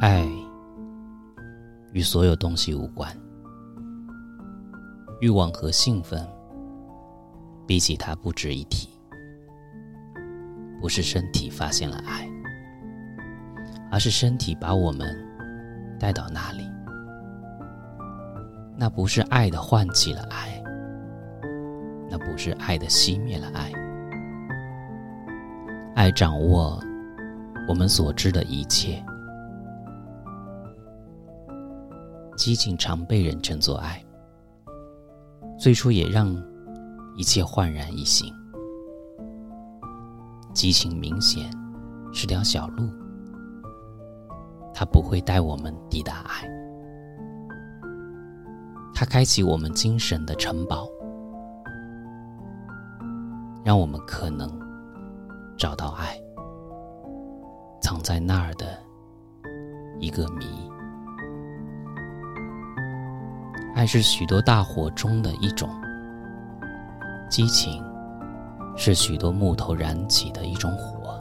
爱与所有东西无关，欲望和兴奋比起它不值一提。不是身体发现了爱，而是身体把我们带到那里。那不是爱的唤起了爱，那不是爱的熄灭了爱。爱掌握我们所知的一切。激情常被人称作爱，最初也让一切焕然一新。激情明显是条小路，它不会带我们抵达爱，它开启我们精神的城堡，让我们可能找到爱藏在那儿的一个谜。爱是许多大火中的一种，激情是许多木头燃起的一种火。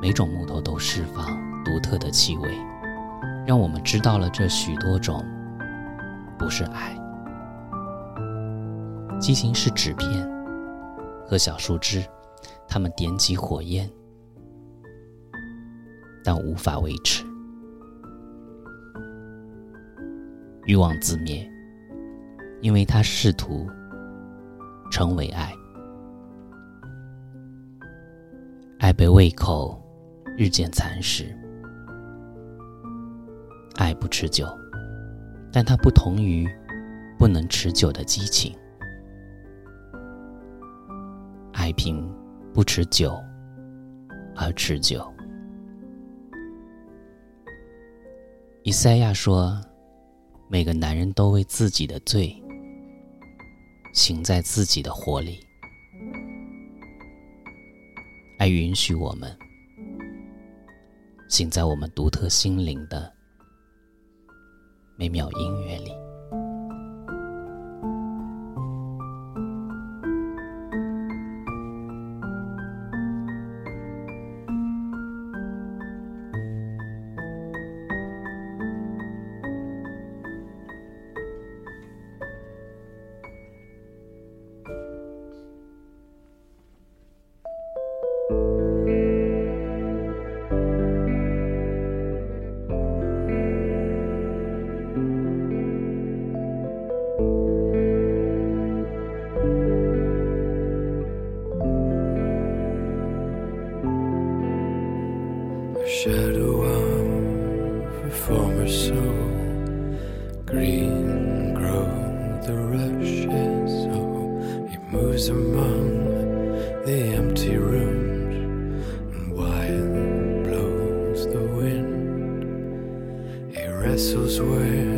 每种木头都释放独特的气味，让我们知道了这许多种不是爱。激情是纸片和小树枝，它们点起火焰，但无法维持。欲望自灭，因为他试图成为爱。爱被胃口日渐蚕食，爱不持久，但它不同于不能持久的激情。爱凭不持久而持久。以赛亚说。每个男人都为自己的罪行在自己的火里，爱允许我们行在我们独特心灵的美妙音乐里。Moves among the empty rooms, and wild blows the wind. It wrestles with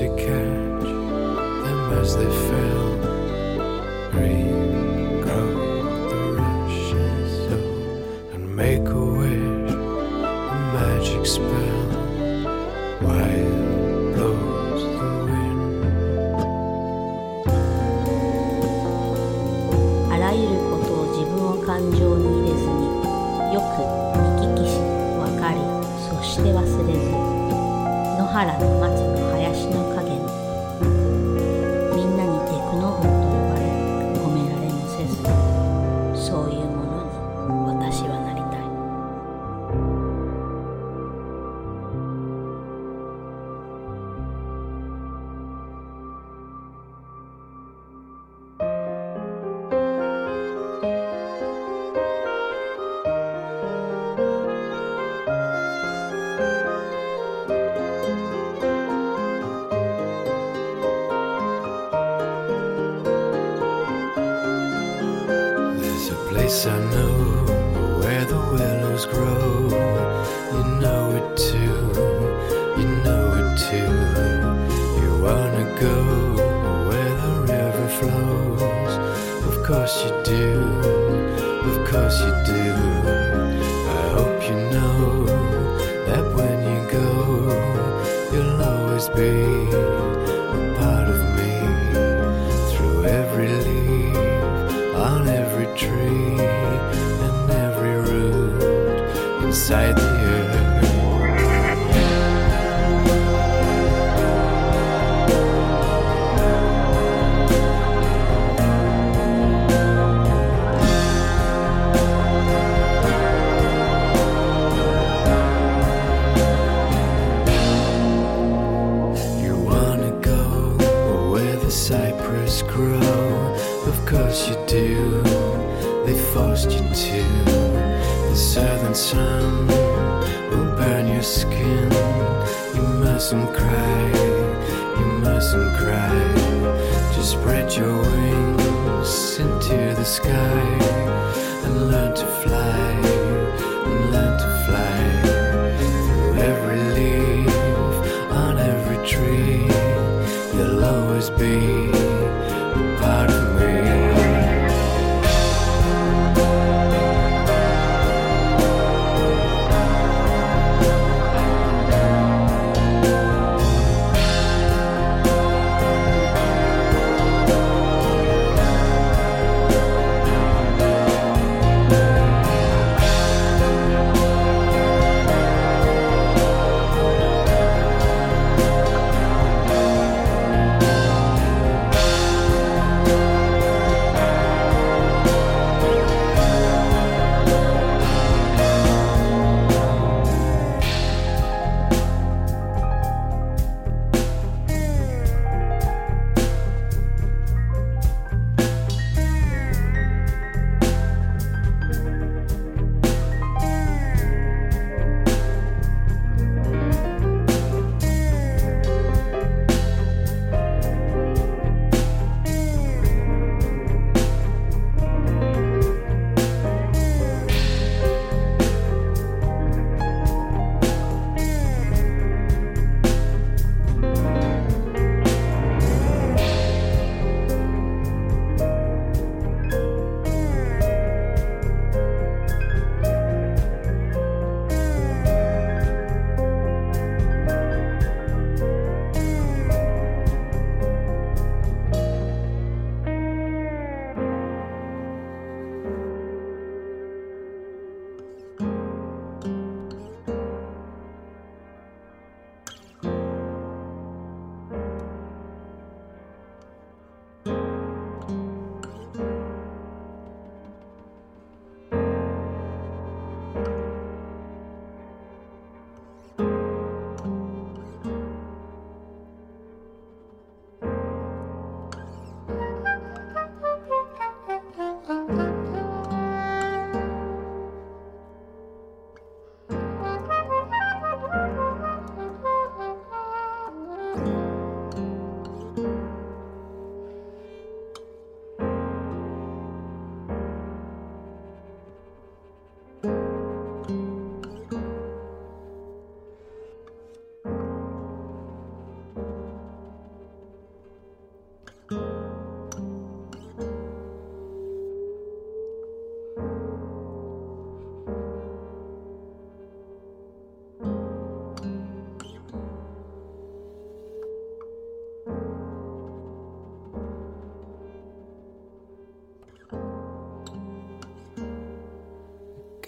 to catch them as they fell. Regrow the rushes of and make a wish, a magic spell. Wild blows the wind. あらゆることを自分を感情に入れずによく行き来し分かりそして忘れず野原の松のしの place I know where the willows grow. You know it too, you know it too. You wanna go where the river flows. Of course you do, of course you do. I hope you know that when you go, you'll always be Seiten mustn't cry. You mustn't cry. Just spread your wings into the sky and learn to fly.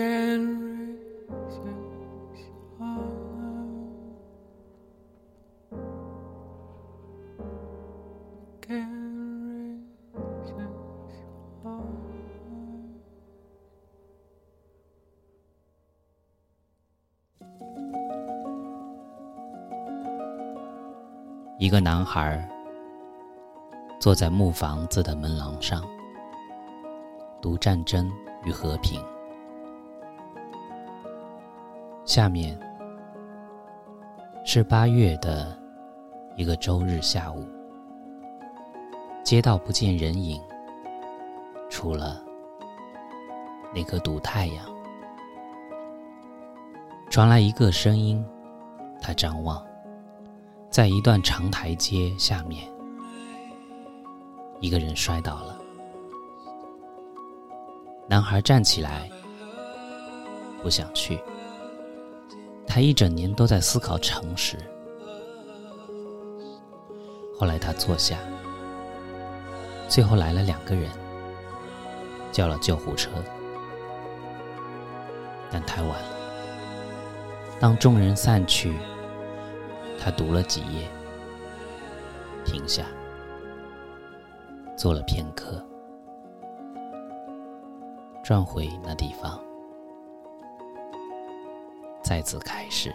can reach 一个男孩坐在木房子的门廊上，读战争与和平。下面是八月的一个周日下午，街道不见人影，除了那颗毒太阳。传来一个声音，他张望。在一段长台阶下面，一个人摔倒了。男孩站起来，不想去。他一整年都在思考诚实。后来他坐下，最后来了两个人，叫了救护车，但太晚了。当众人散去。他读了几页，停下，坐了片刻，转回那地方，再次开始。